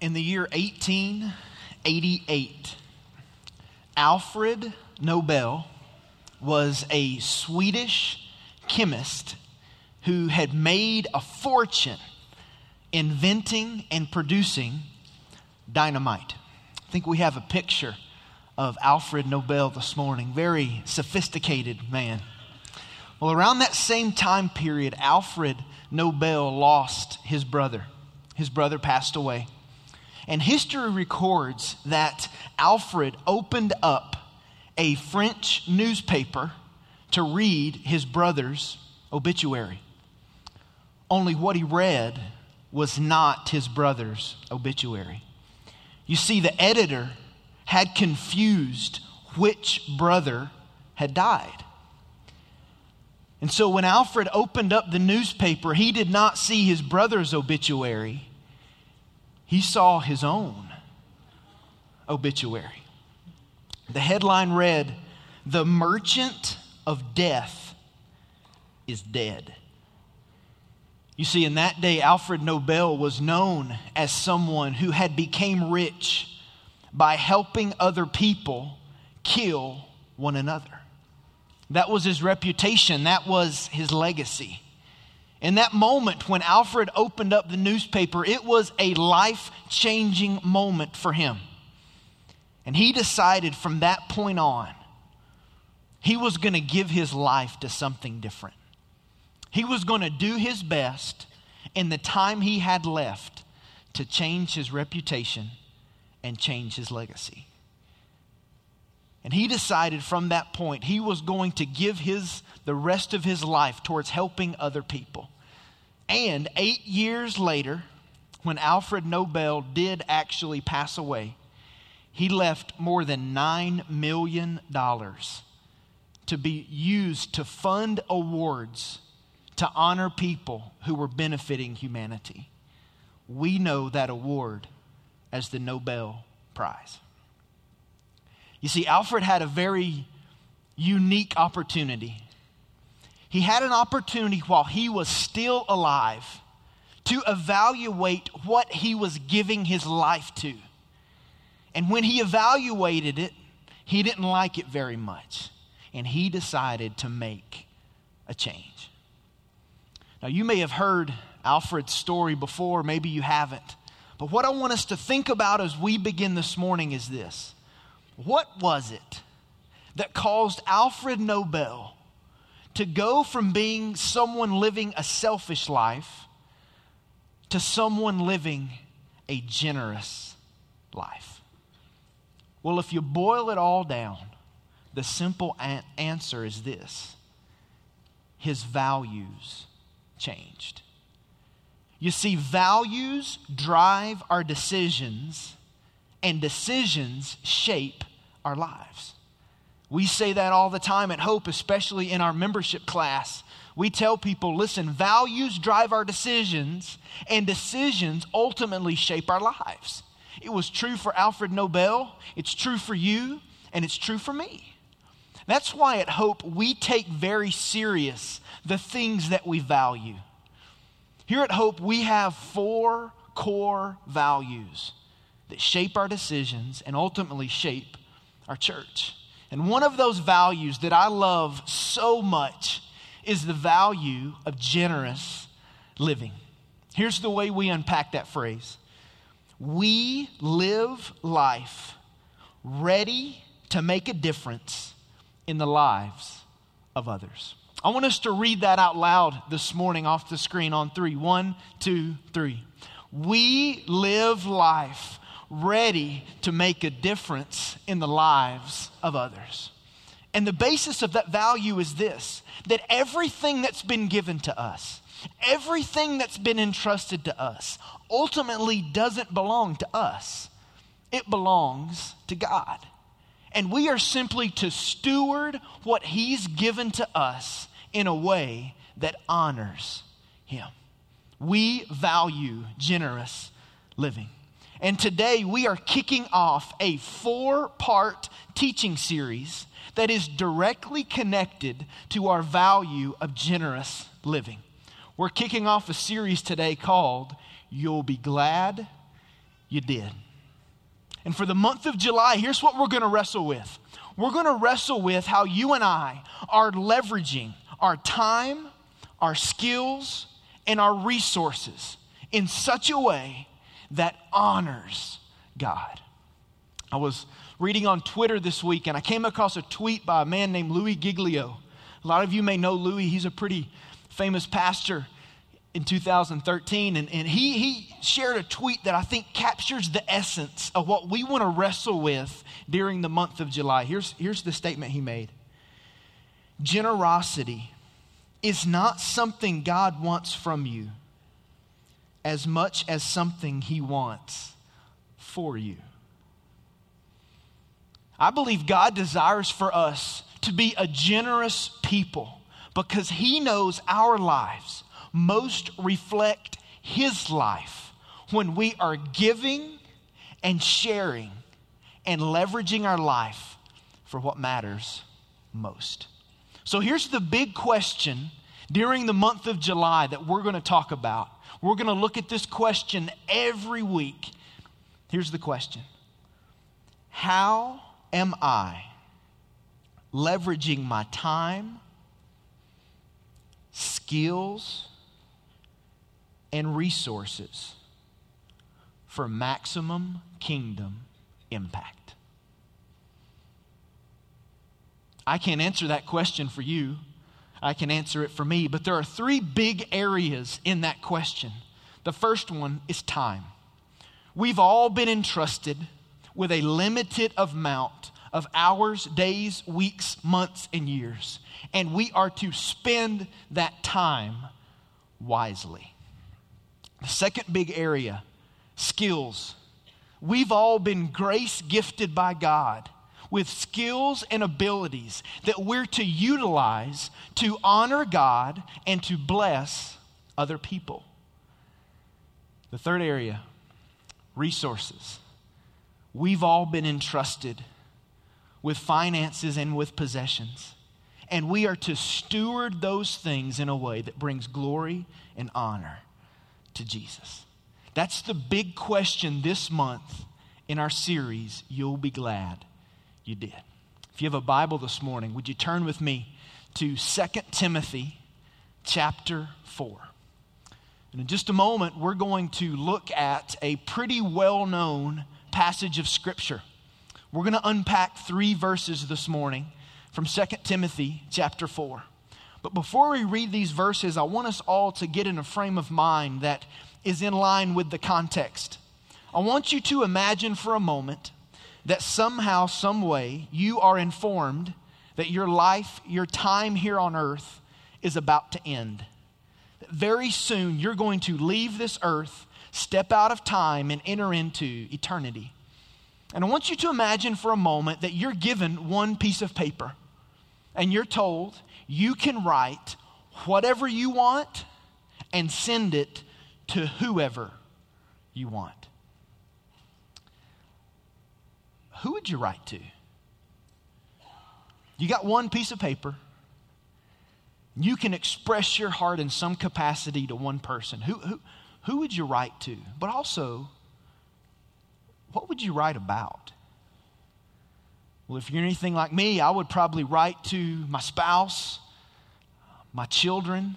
In the year 1888, Alfred Nobel was a Swedish chemist who had made a fortune inventing and producing dynamite. I think we have a picture of Alfred Nobel this morning. Very sophisticated man. Well, around that same time period, Alfred Nobel lost his brother. His brother passed away. And history records that Alfred opened up a French newspaper to read his brother's obituary. Only what he read was not his brother's obituary. You see, the editor had confused which brother had died. And so when Alfred opened up the newspaper, he did not see his brother's obituary he saw his own obituary. The headline read, The Merchant of Death is Dead. You see, in that day, Alfred Nobel was known as someone who had became rich by helping other people kill one another. That was his reputation, that was his legacy. In that moment when Alfred opened up the newspaper, it was a life changing moment for him. And he decided from that point on, he was going to give his life to something different. He was going to do his best in the time he had left to change his reputation and change his legacy. And he decided from that point he was going to give his the rest of his life towards helping other people. And 8 years later, when Alfred Nobel did actually pass away, he left more than 9 million dollars to be used to fund awards to honor people who were benefiting humanity. We know that award as the Nobel Prize. You see, Alfred had a very unique opportunity. He had an opportunity while he was still alive to evaluate what he was giving his life to. And when he evaluated it, he didn't like it very much. And he decided to make a change. Now, you may have heard Alfred's story before, maybe you haven't. But what I want us to think about as we begin this morning is this what was it that caused Alfred Nobel to go from being someone living a selfish life to someone living a generous life? Well, if you boil it all down, the simple an- answer is this his values changed. You see, values drive our decisions, and decisions shape our lives. We say that all the time at Hope, especially in our membership class. We tell people listen, values drive our decisions, and decisions ultimately shape our lives. It was true for Alfred Nobel, it's true for you, and it's true for me. That's why at Hope we take very serious the things that we value. Here at Hope, we have four core values that shape our decisions and ultimately shape our church. And one of those values that I love so much is the value of generous living. Here's the way we unpack that phrase we live life ready to make a difference in the lives of others. I want us to read that out loud this morning off the screen on three. One, two, three. We live life ready to make a difference in the lives of others. And the basis of that value is this that everything that's been given to us, everything that's been entrusted to us, ultimately doesn't belong to us, it belongs to God. And we are simply to steward what He's given to us in a way that honors Him. We value generous living. And today we are kicking off a four part teaching series that is directly connected to our value of generous living. We're kicking off a series today called You'll Be Glad you did. And for the month of July, here's what we're going to wrestle with. We're going to wrestle with how you and I are leveraging our time, our skills, and our resources in such a way that honors God. I was reading on Twitter this week and I came across a tweet by a man named Louis Giglio. A lot of you may know Louis, he's a pretty famous pastor in 2013. And, and he, he shared a tweet that I think captures the essence of what we want to wrestle with during the month of July. Here's, here's the statement he made Generosity is not something God wants from you as much as something he wants for you. I believe God desires for us to be a generous people because he knows our lives most reflect his life when we are giving and sharing and leveraging our life for what matters most. So here's the big question during the month of July that we're going to talk about. We're going to look at this question every week. Here's the question How am I leveraging my time, skills, and resources for maximum kingdom impact? I can't answer that question for you. I can answer it for me, but there are three big areas in that question. The first one is time. We've all been entrusted with a limited amount of hours, days, weeks, months, and years, and we are to spend that time wisely. The second big area skills. We've all been grace gifted by God with skills and abilities that we're to utilize to honor God and to bless other people. The third area resources. We've all been entrusted with finances and with possessions. And we are to steward those things in a way that brings glory and honor to Jesus. That's the big question this month in our series, You'll Be Glad You Did. If you have a Bible this morning, would you turn with me to 2 Timothy chapter 4? And in just a moment, we're going to look at a pretty well known passage of Scripture. We're going to unpack three verses this morning from 2 Timothy chapter 4. But before we read these verses, I want us all to get in a frame of mind that is in line with the context. I want you to imagine for a moment that somehow, some way, you are informed that your life, your time here on earth is about to end. Very soon, you're going to leave this earth, step out of time, and enter into eternity. And I want you to imagine for a moment that you're given one piece of paper and you're told you can write whatever you want and send it to whoever you want. Who would you write to? You got one piece of paper. You can express your heart in some capacity to one person. Who, who, who would you write to? But also, what would you write about? Well, if you're anything like me, I would probably write to my spouse, my children,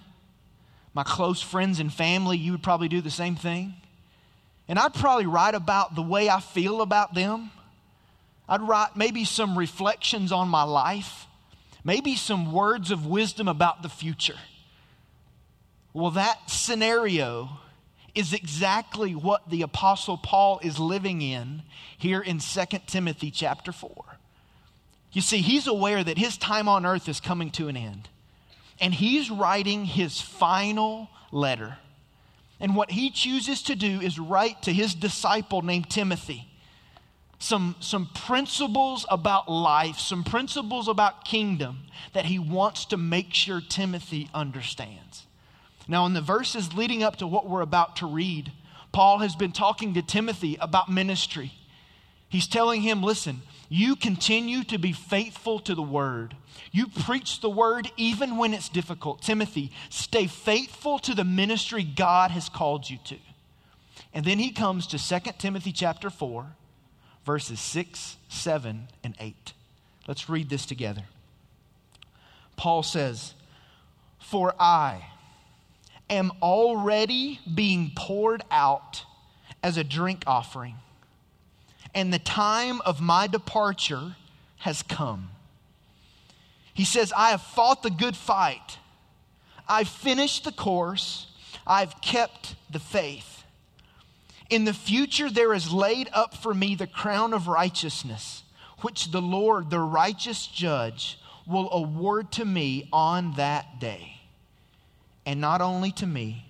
my close friends and family. You would probably do the same thing. And I'd probably write about the way I feel about them. I'd write maybe some reflections on my life, maybe some words of wisdom about the future. Well, that scenario is exactly what the apostle Paul is living in here in 2 Timothy chapter 4. You see, he's aware that his time on earth is coming to an end. And he's writing his final letter. And what he chooses to do is write to his disciple named Timothy some, some principles about life, some principles about kingdom that he wants to make sure Timothy understands. Now, in the verses leading up to what we're about to read, Paul has been talking to Timothy about ministry. He's telling him, listen, you continue to be faithful to the word. You preach the word even when it's difficult. Timothy, stay faithful to the ministry God has called you to. And then he comes to 2 Timothy chapter 4, verses 6, 7, and 8. Let's read this together. Paul says, For I am already being poured out as a drink offering, and the time of my departure has come. He says, I have fought the good fight. I've finished the course. I've kept the faith. In the future, there is laid up for me the crown of righteousness, which the Lord, the righteous judge, will award to me on that day. And not only to me,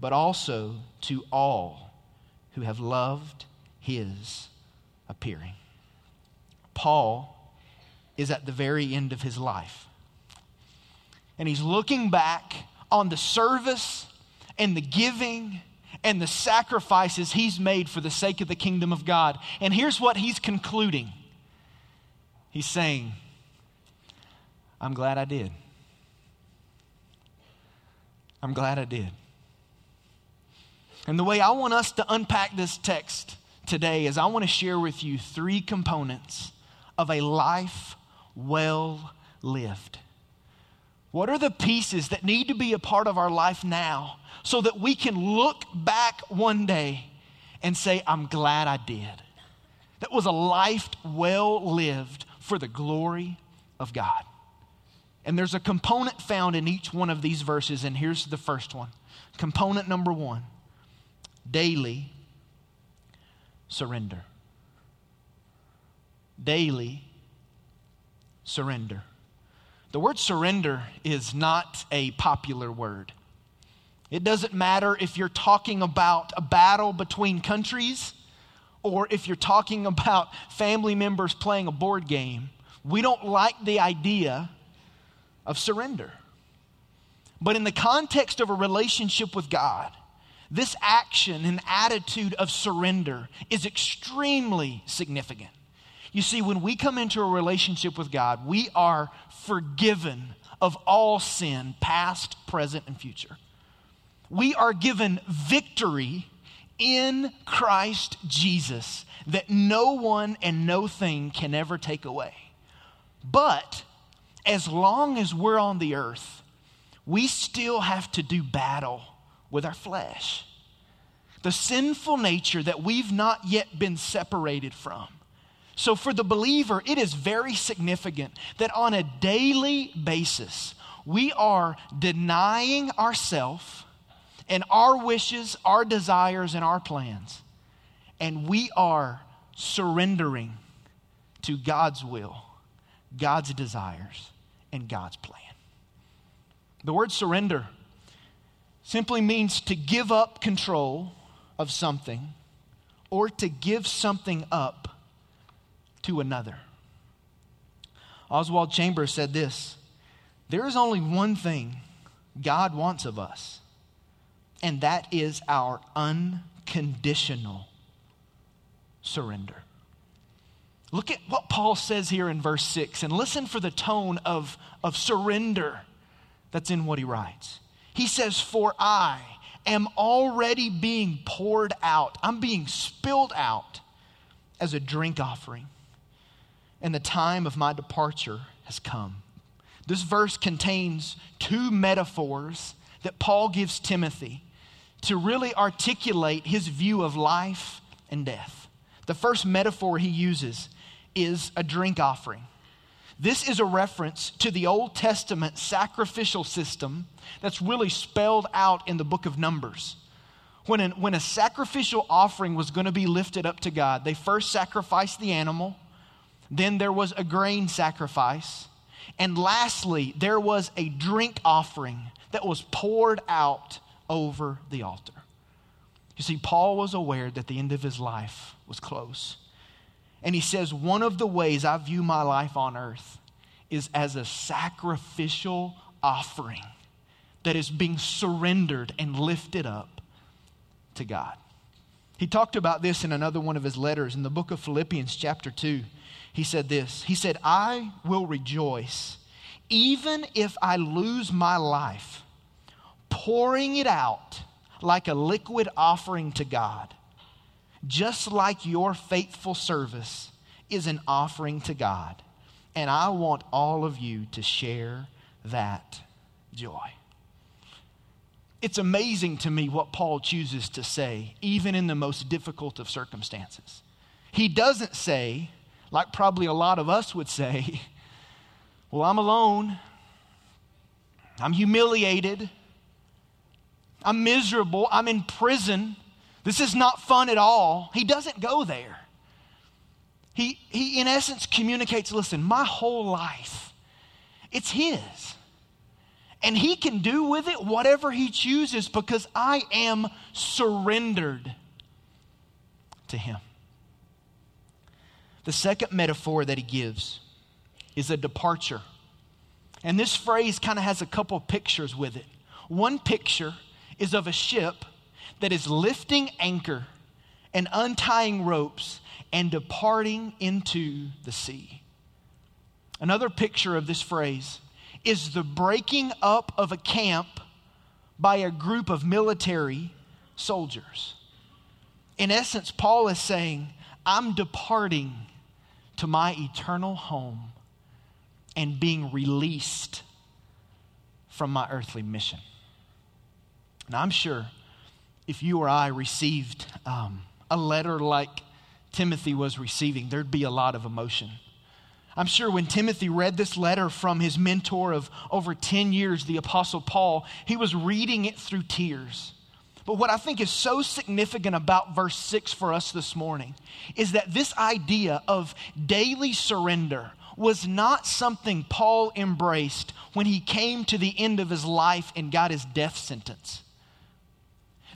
but also to all who have loved his appearing. Paul is at the very end of his life. And he's looking back on the service and the giving and the sacrifices he's made for the sake of the kingdom of God. And here's what he's concluding He's saying, I'm glad I did. I'm glad I did. And the way I want us to unpack this text today is I want to share with you three components of a life well lived. What are the pieces that need to be a part of our life now so that we can look back one day and say, I'm glad I did? That was a life well lived for the glory of God. And there's a component found in each one of these verses, and here's the first one. Component number one daily surrender. Daily surrender. The word surrender is not a popular word. It doesn't matter if you're talking about a battle between countries or if you're talking about family members playing a board game. We don't like the idea of surrender. But in the context of a relationship with God, this action and attitude of surrender is extremely significant. You see, when we come into a relationship with God, we are forgiven of all sin, past, present, and future. We are given victory in Christ Jesus that no one and no thing can ever take away. But as long as we're on the earth, we still have to do battle with our flesh. The sinful nature that we've not yet been separated from. So, for the believer, it is very significant that on a daily basis, we are denying ourselves and our wishes, our desires, and our plans, and we are surrendering to God's will, God's desires, and God's plan. The word surrender simply means to give up control of something or to give something up to another. Oswald Chambers said this There is only one thing God wants of us, and that is our unconditional surrender. Look at what Paul says here in verse 6 and listen for the tone of, of surrender that's in what he writes. He says, For I am already being poured out, I'm being spilled out as a drink offering and the time of my departure has come. This verse contains two metaphors that Paul gives Timothy to really articulate his view of life and death. The first metaphor he uses is a drink offering. This is a reference to the Old Testament sacrificial system that's really spelled out in the book of Numbers. When, an, when a sacrificial offering was going to be lifted up to God, they first sacrificed the animal, then there was a grain sacrifice. And lastly, there was a drink offering that was poured out over the altar. You see, Paul was aware that the end of his life was close. And he says, One of the ways I view my life on earth is as a sacrificial offering that is being surrendered and lifted up to God. He talked about this in another one of his letters in the book of Philippians, chapter 2 he said this He said, I will rejoice even if I lose my life, pouring it out like a liquid offering to God, just like your faithful service is an offering to God. And I want all of you to share that joy. It's amazing to me what Paul chooses to say, even in the most difficult of circumstances. He doesn't say, like probably a lot of us would say, Well, I'm alone. I'm humiliated. I'm miserable. I'm in prison. This is not fun at all. He doesn't go there. He, he in essence, communicates listen, my whole life, it's His. And He can do with it whatever He chooses because I am surrendered to Him. The second metaphor that He gives is a departure. And this phrase kind of has a couple pictures with it. One picture is of a ship that is lifting anchor and untying ropes and departing into the sea. Another picture of this phrase is the breaking up of a camp by a group of military soldiers. In essence, Paul is saying, I'm departing to my eternal home and being released from my earthly mission. Now, I'm sure if you or I received um, a letter like Timothy was receiving, there'd be a lot of emotion. I'm sure when Timothy read this letter from his mentor of over 10 years, the Apostle Paul, he was reading it through tears. But what I think is so significant about verse 6 for us this morning is that this idea of daily surrender was not something Paul embraced when he came to the end of his life and got his death sentence.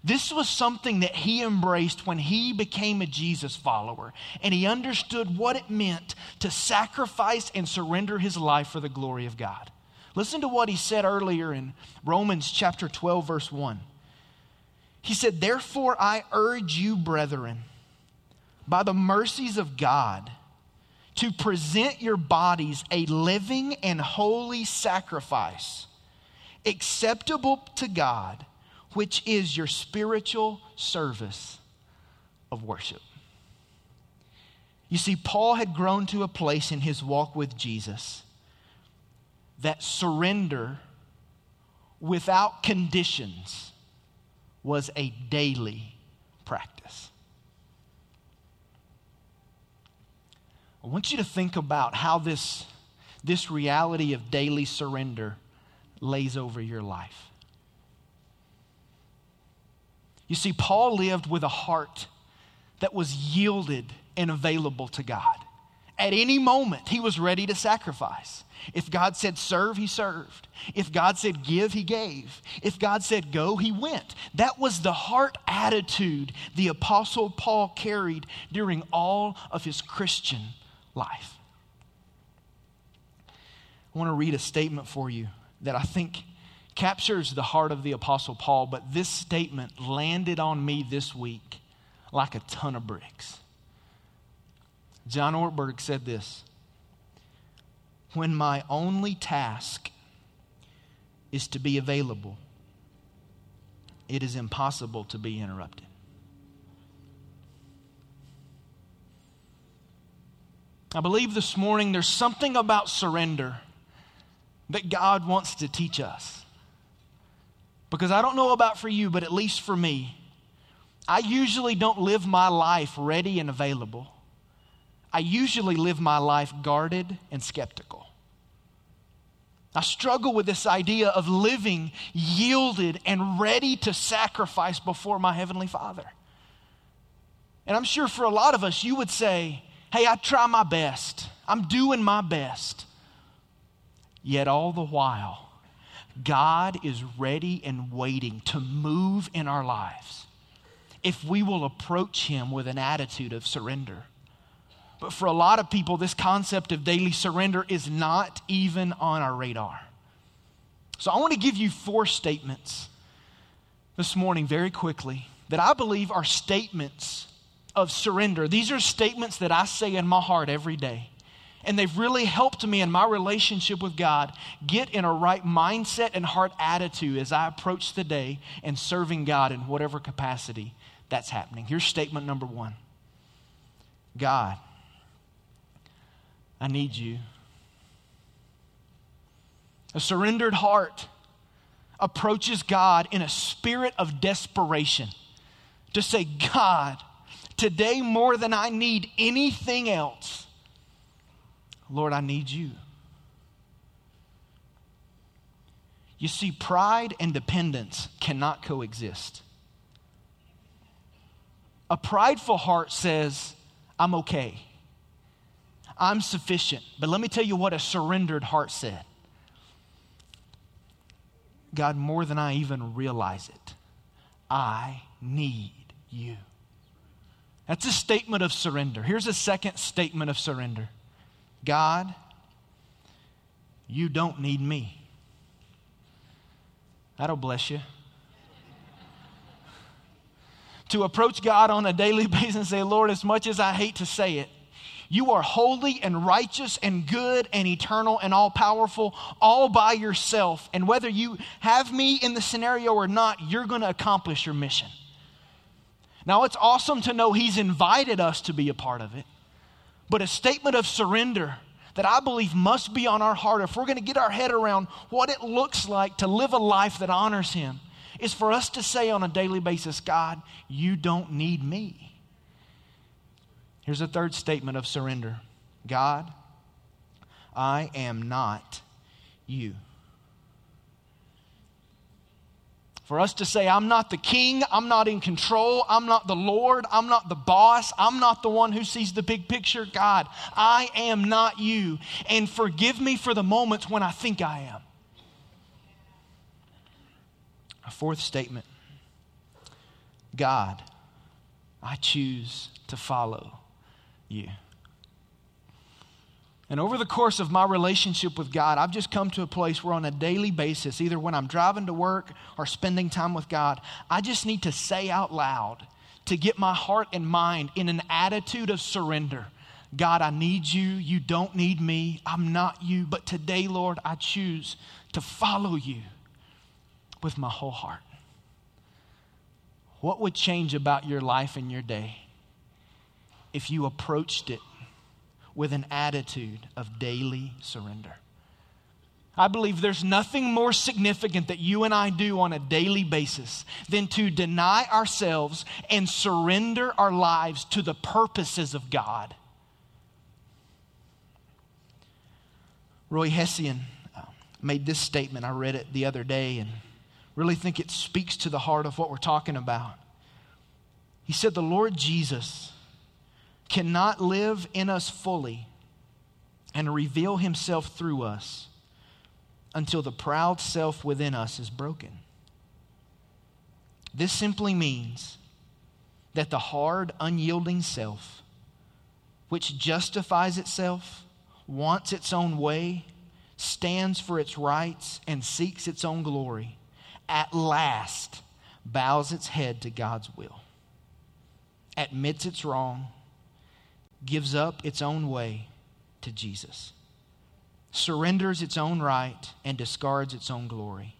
This was something that he embraced when he became a Jesus follower, and he understood what it meant to sacrifice and surrender his life for the glory of God. Listen to what he said earlier in Romans chapter 12, verse 1. He said, Therefore, I urge you, brethren, by the mercies of God, to present your bodies a living and holy sacrifice, acceptable to God which is your spiritual service of worship. You see, Paul had grown to a place in his walk with Jesus that surrender without conditions was a daily practice. I want you to think about how this, this reality of daily surrender lays over your life. You see, Paul lived with a heart that was yielded and available to God. At any moment, he was ready to sacrifice. If God said serve, he served. If God said give, he gave. If God said go, he went. That was the heart attitude the Apostle Paul carried during all of his Christian life. I want to read a statement for you that I think captures the heart of the Apostle Paul, but this statement landed on me this week like a ton of bricks. John Ortberg said this When my only task is to be available, it is impossible to be interrupted. I believe this morning there's something about surrender that God wants to teach us. Because I don't know about for you, but at least for me, I usually don't live my life ready and available. I usually live my life guarded and skeptical. I struggle with this idea of living yielded and ready to sacrifice before my Heavenly Father. And I'm sure for a lot of us, you would say, Hey, I try my best. I'm doing my best. Yet all the while, God is ready and waiting to move in our lives if we will approach Him with an attitude of surrender. But for a lot of people, this concept of daily surrender is not even on our radar. So I want to give you four statements this morning, very quickly, that I believe are statements of surrender. These are statements that I say in my heart every day. And they've really helped me in my relationship with God get in a right mindset and heart attitude as I approach the day and serving God in whatever capacity that's happening. Here's statement number one God, I need you. A surrendered heart approaches God in a spirit of desperation to say, God, today more than I need anything else, Lord, I need you. You see, pride and dependence cannot coexist. A prideful heart says, I'm okay. I'm sufficient. But let me tell you what a surrendered heart said God, more than I even realize it, I need you. That's a statement of surrender. Here's a second statement of surrender God, you don't need me. That'll bless you. to approach God on a daily basis and say, Lord, as much as I hate to say it, you are holy and righteous and good and eternal and all powerful all by yourself. And whether you have me in the scenario or not, you're going to accomplish your mission. Now, it's awesome to know He's invited us to be a part of it, but a statement of surrender that I believe must be on our heart if we're going to get our head around what it looks like to live a life that honors Him is for us to say on a daily basis, God, you don't need me. Here's a third statement of surrender God, I am not you. For us to say, I'm not the king, I'm not in control, I'm not the Lord, I'm not the boss, I'm not the one who sees the big picture. God, I am not you. And forgive me for the moments when I think I am. A fourth statement God, I choose to follow you. And over the course of my relationship with God, I've just come to a place where, on a daily basis, either when I'm driving to work or spending time with God, I just need to say out loud to get my heart and mind in an attitude of surrender. God, I need you. You don't need me. I'm not you. But today, Lord, I choose to follow you with my whole heart. What would change about your life and your day if you approached it with an attitude of daily surrender. I believe there's nothing more significant that you and I do on a daily basis than to deny ourselves and surrender our lives to the purposes of God. Roy Hession uh, made this statement. I read it the other day and really think it speaks to the heart of what we're talking about. He said, The Lord Jesus cannot live in us fully and reveal himself through us until the proud self within us is broken. This simply means that the hard, unyielding self, which justifies itself, wants its own way, stands for its rights, and seeks its own glory, at last bows its head to God's will, admits it's wrong gives up its own way to Jesus, surrenders its own right, and discards its own glory.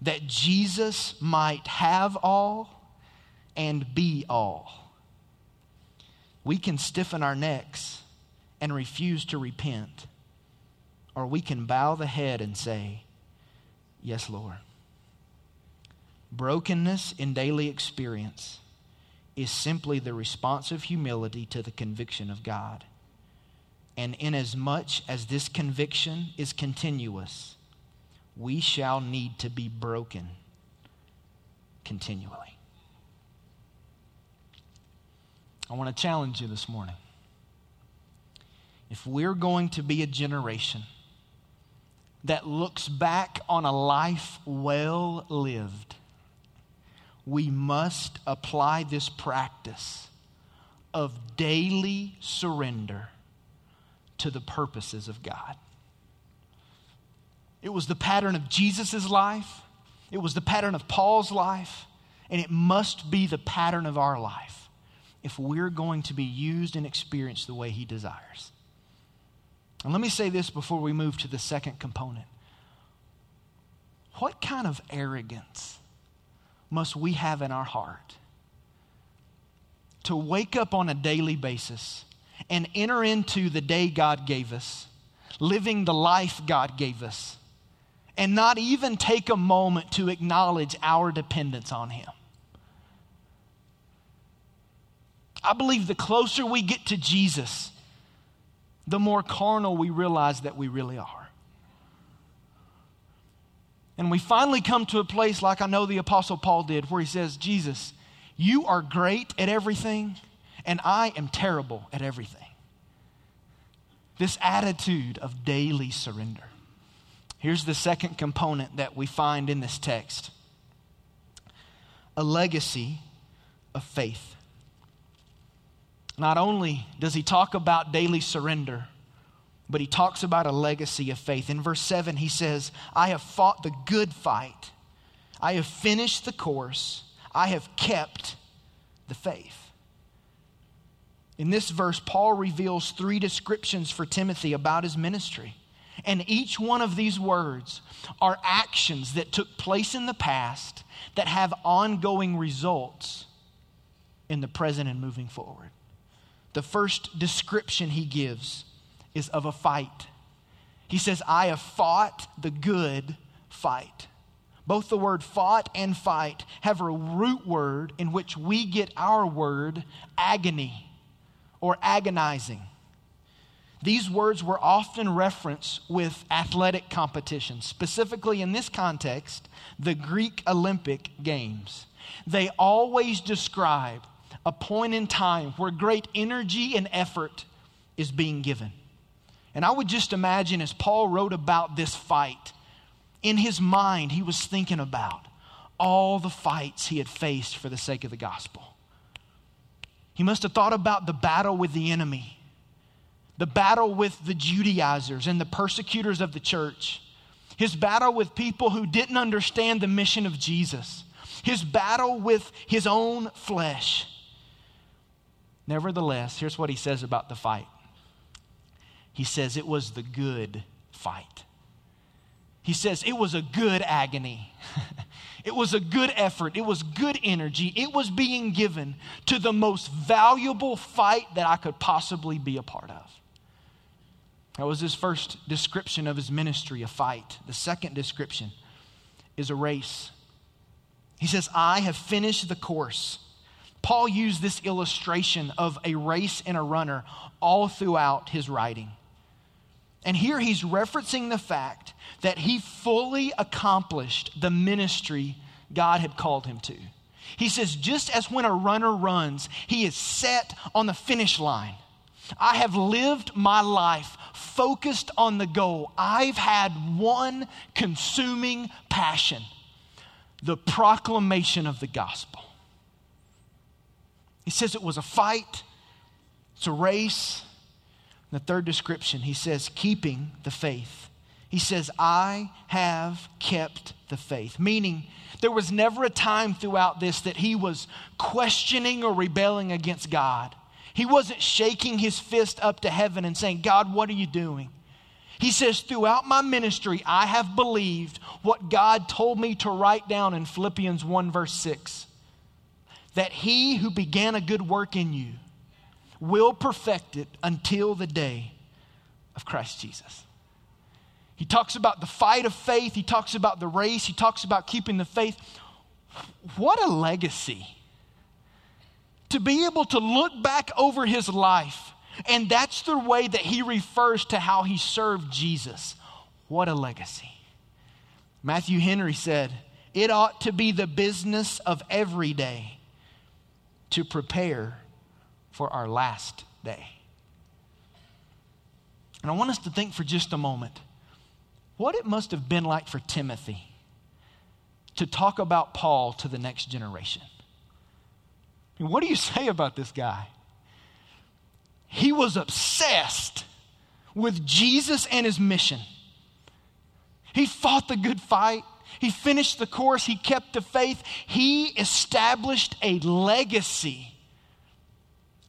That Jesus might have all and be all. We can stiffen our necks and refuse to repent, or we can bow the head and say, Yes, Lord. Brokenness in daily experience is simply the responsive humility to the conviction of God. And inasmuch as this conviction is continuous, we shall need to be broken continually. I want to challenge you this morning. If we're going to be a generation that looks back on a life well lived, we must apply this practice of daily surrender to the purposes of God. It was the pattern of Jesus' life, it was the pattern of Paul's life, and it must be the pattern of our life if we're going to be used and experienced the way he desires. And let me say this before we move to the second component. What kind of arrogance must we have in our heart to wake up on a daily basis and enter into the day God gave us, living the life God gave us, and not even take a moment to acknowledge our dependence on Him? I believe the closer we get to Jesus, the more carnal we realize that we really are. And we finally come to a place like I know the Apostle Paul did, where he says, Jesus, you are great at everything, and I am terrible at everything. This attitude of daily surrender. Here's the second component that we find in this text a legacy of faith. Not only does he talk about daily surrender, but he talks about a legacy of faith. In verse 7, he says, I have fought the good fight, I have finished the course, I have kept the faith. In this verse, Paul reveals three descriptions for Timothy about his ministry. And each one of these words are actions that took place in the past that have ongoing results in the present and moving forward. The first description he gives is of a fight. He says, I have fought the good fight. Both the word fought and fight have a root word in which we get our word agony or agonizing. These words were often referenced with athletic competitions, specifically in this context, the Greek Olympic Games. They always describe a point in time where great energy and effort is being given. And I would just imagine as Paul wrote about this fight, in his mind, he was thinking about all the fights he had faced for the sake of the gospel. He must have thought about the battle with the enemy, the battle with the Judaizers and the persecutors of the church, his battle with people who didn't understand the mission of Jesus, his battle with his own flesh. Nevertheless, here's what he says about the fight he says it was the good fight. He says it was a good agony. it was a good effort. It was good energy. It was being given to the most valuable fight that I could possibly be a part of. That was his first description of his ministry, a fight. The second description is a race. He says, I have finished the course. Paul used this illustration of a race and a runner all throughout his writing. And here he's referencing the fact that he fully accomplished the ministry God had called him to. He says, just as when a runner runs, he is set on the finish line. I have lived my life focused on the goal. I've had one consuming passion the proclamation of the gospel. He says it was a fight, it's a race, the third description, he says, keeping the faith. He says, I have kept the faith. Meaning, there was never a time throughout this that he was questioning or rebelling against God. He wasn't shaking his fist up to heaven and saying, God, what are you doing? He says, Throughout my ministry, I have believed what God told me to write down in Philippians 1, verse 6 that he who began a good work in you will perfect it until the day of Christ Jesus. He talks about the fight of faith, he talks about the race, he talks about keeping the faith. What a legacy. To be able to look back over his life, and that's the way that he refers to how he served Jesus. What a legacy. Matthew Henry said, It ought to be the business of every day to prepare for our last day. And I want us to think for just a moment what it must have been like for Timothy to talk about Paul to the next generation. What do you say about this guy? He was obsessed with Jesus and his mission. He fought the good fight. He finished the course. He kept the faith. He established a legacy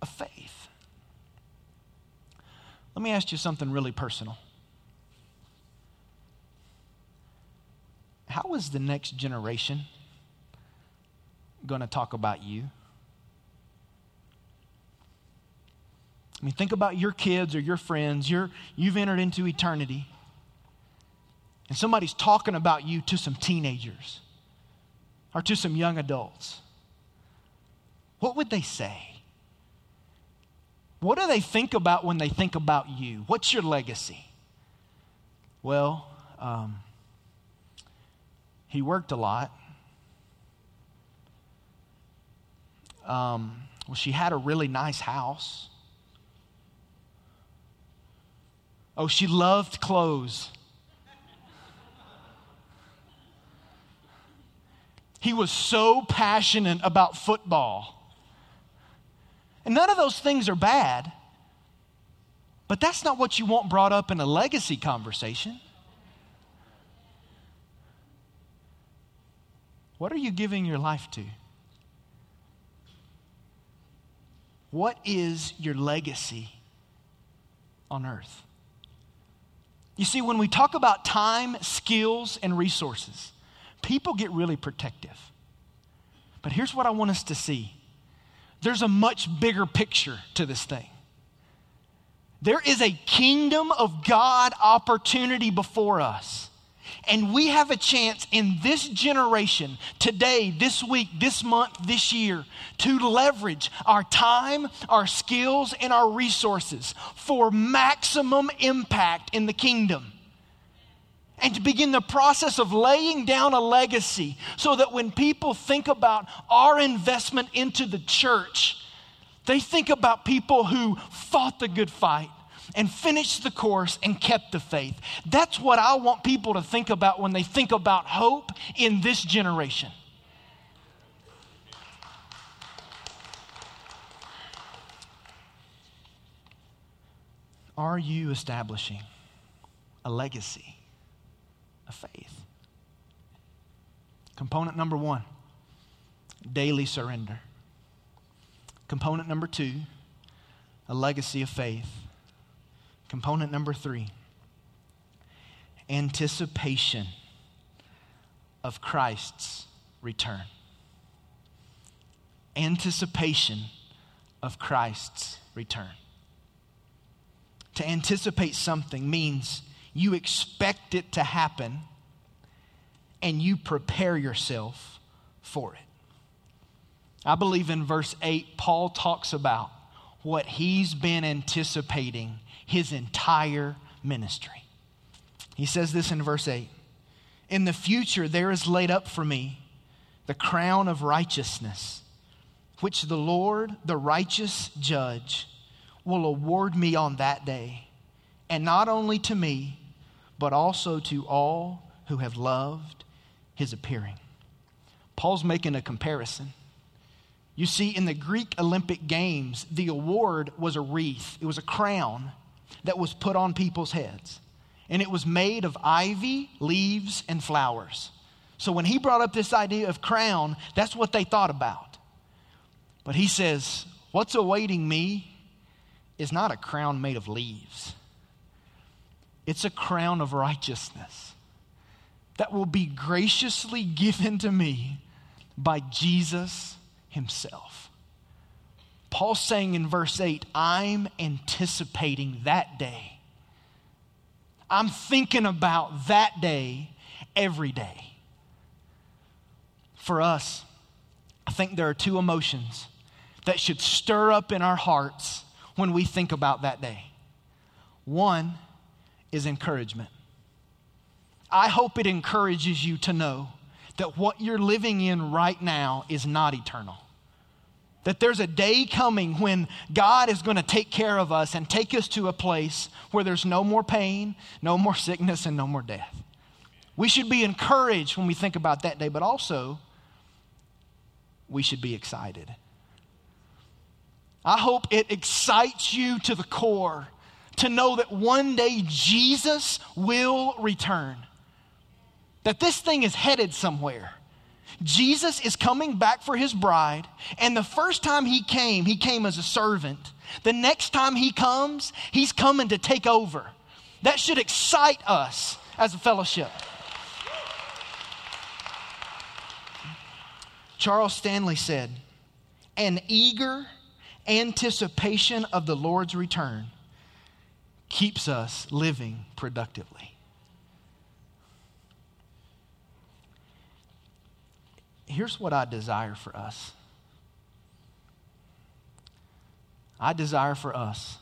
of faith. Let me ask you something really personal. How is the next generation going to talk about you? I mean, think about your kids or your friends. You're, you've entered into eternity, and somebody's talking about you to some teenagers or to some young adults. What would they say? What do they think about when they think about you? What's your legacy? Well, um, he worked a lot. Um, well, she had a really nice house. Oh, she loved clothes. He was so passionate about football. And none of those things are bad, but that's not what you want brought up in a legacy conversation. What are you giving your life to? What is your legacy on earth? You see, when we talk about time, skills, and resources, people get really protective. But here's what I want us to see there's a much bigger picture to this thing. There is a kingdom of God opportunity before us. And we have a chance in this generation, today, this week, this month, this year, to leverage our time, our skills, and our resources for maximum impact in the kingdom and to begin the process of laying down a legacy so that when people think about our investment into the church, they think about people who fought the good fight and finished the course and kept the faith. That's what I want people to think about when they think about hope in this generation. Are you establishing a legacy? Of faith. Component number one daily surrender. Component number two a legacy of faith. Component number three anticipation of Christ's return. Anticipation of Christ's return. To anticipate something means you expect it to happen, and you prepare yourself for it. I believe in verse 8, Paul talks about what he's been anticipating his entire ministry. He says this in verse 8 In the future, there is laid up for me the crown of righteousness, which the Lord, the righteous judge, will award me on that day, and not only to me but also to all who have loved his appearing. Paul's making a comparison. You see, in the Greek Olympic Games, the award was a wreath, it was a crown that was put on people's heads. And it was made of ivy, leaves, and flowers. So when he brought up this idea of crown, that's what they thought about. But he says, What's awaiting me is not a crown made of leaves. It's a crown of righteousness that will be graciously given to me by Jesus Himself. Paul's saying in verse 8, I'm anticipating that day. I'm thinking about that day every day. For us, I think there are two emotions that should stir up in our hearts when we think about that day. One is encouragement. I hope it encourages you to know that what you're living in right now is not eternal. That there's a day coming when God is going to take care of us and take us to a place where there's no more pain, no more sickness, and no more death. We should be encouraged when we think about that day, but also we should be excited. I hope it excites you to the core to know that one day Jesus will return. That this thing is headed somewhere. Jesus is coming back for his bride, and the first time he came, he came as a servant. The next time he comes, he's coming to take over. That should excite us as a fellowship. Charles Stanley said, An eager anticipation of the Lord's return keeps us living productively. Here's what I desire for us I desire for us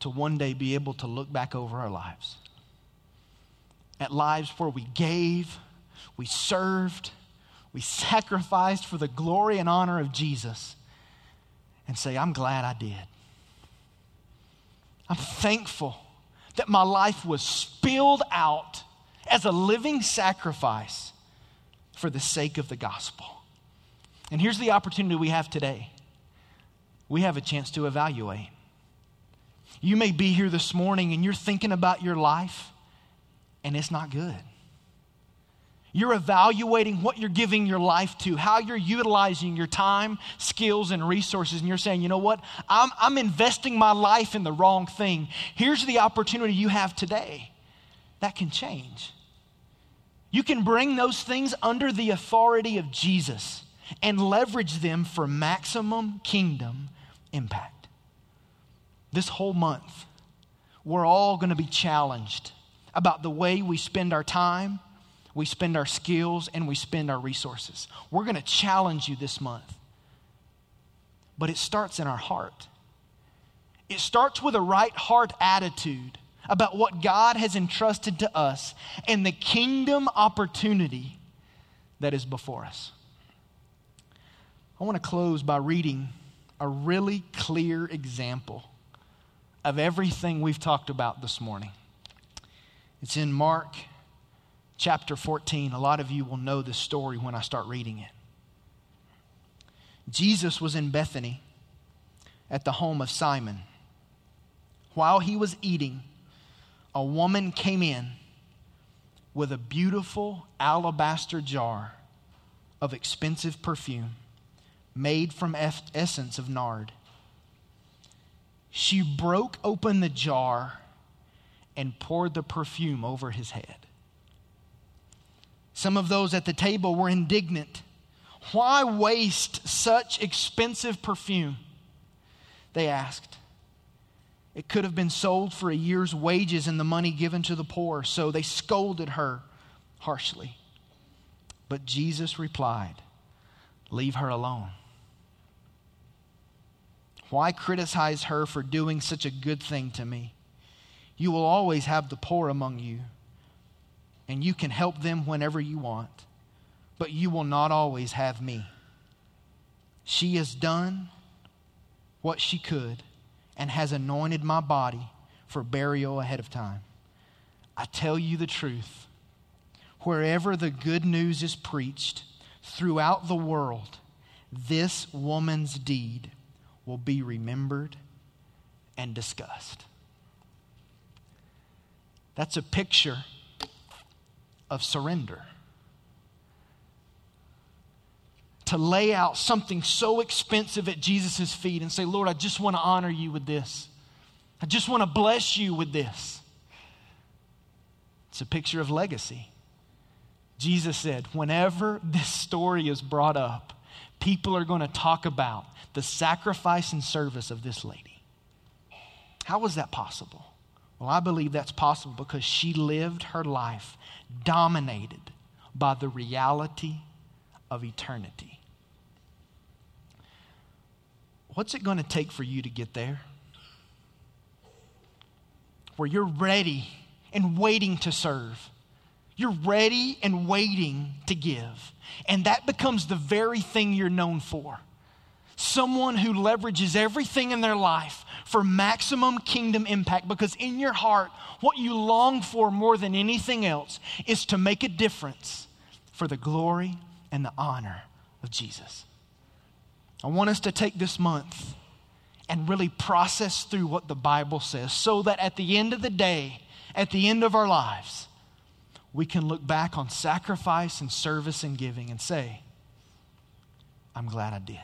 to one day be able to look back over our lives at lives where we gave, we served, we sacrificed for the glory and honor of Jesus, and say, I'm glad I did. I'm thankful that my life was spilled out as a living sacrifice for the sake of the gospel. And here's the opportunity we have today we have a chance to evaluate. You may be here this morning and you're thinking about your life, and it's not good. You're evaluating what you're giving your life to, how you're utilizing your time, skills, and resources, and you're saying, you know what? I'm, I'm investing my life in the wrong thing. Here's the opportunity you have today that can change. You can bring those things under the authority of Jesus and leverage them for maximum kingdom impact. This whole month, we're all going to be challenged about the way we spend our time, we spend our skills, and we spend our resources. We're going to challenge you this month. But it starts in our heart. It starts with a right heart attitude about what God has entrusted to us and the kingdom opportunity that is before us. I want to close by reading a really clear example of everything we've talked about this morning. It's in Mark chapter 14. A lot of you will know this story when I start reading it. Jesus was in Bethany at the home of Simon. While he was eating, a woman came in with a beautiful alabaster jar of expensive perfume made from essence of nard. She broke open the jar and poured the perfume over his head. Some of those at the table were indignant. Why waste such expensive perfume? They asked. It could have been sold for a year's wages and the money given to the poor. So they scolded her harshly. But Jesus replied, Leave her alone. Why criticize her for doing such a good thing to me? You will always have the poor among you, and you can help them whenever you want, but you will not always have me. She has done what she could and has anointed my body for burial ahead of time. I tell you the truth. Wherever the good news is preached throughout the world, this woman's deed will be remembered and discussed. That's a picture of surrender. to lay out something so expensive at Jesus' feet and say, Lord, I just want to honor you with this. I just want to bless you with this. It's a picture of legacy. Jesus said, whenever this story is brought up, people are going to talk about the sacrifice and service of this lady. How was that possible? Well, I believe that's possible because she lived her life dominated by the reality of eternity. What's it going to take for you to get there? Where you're ready and waiting to serve. You're ready and waiting to give. And that becomes the very thing you're known for. Someone who leverages everything in their life for maximum kingdom impact because in your heart, what you long for more than anything else is to make a difference for the glory and the honor of Jesus. I want us to take this month and really process through what the Bible says so that at the end of the day, at the end of our lives, we can look back on sacrifice and service and giving and say, I'm glad I did.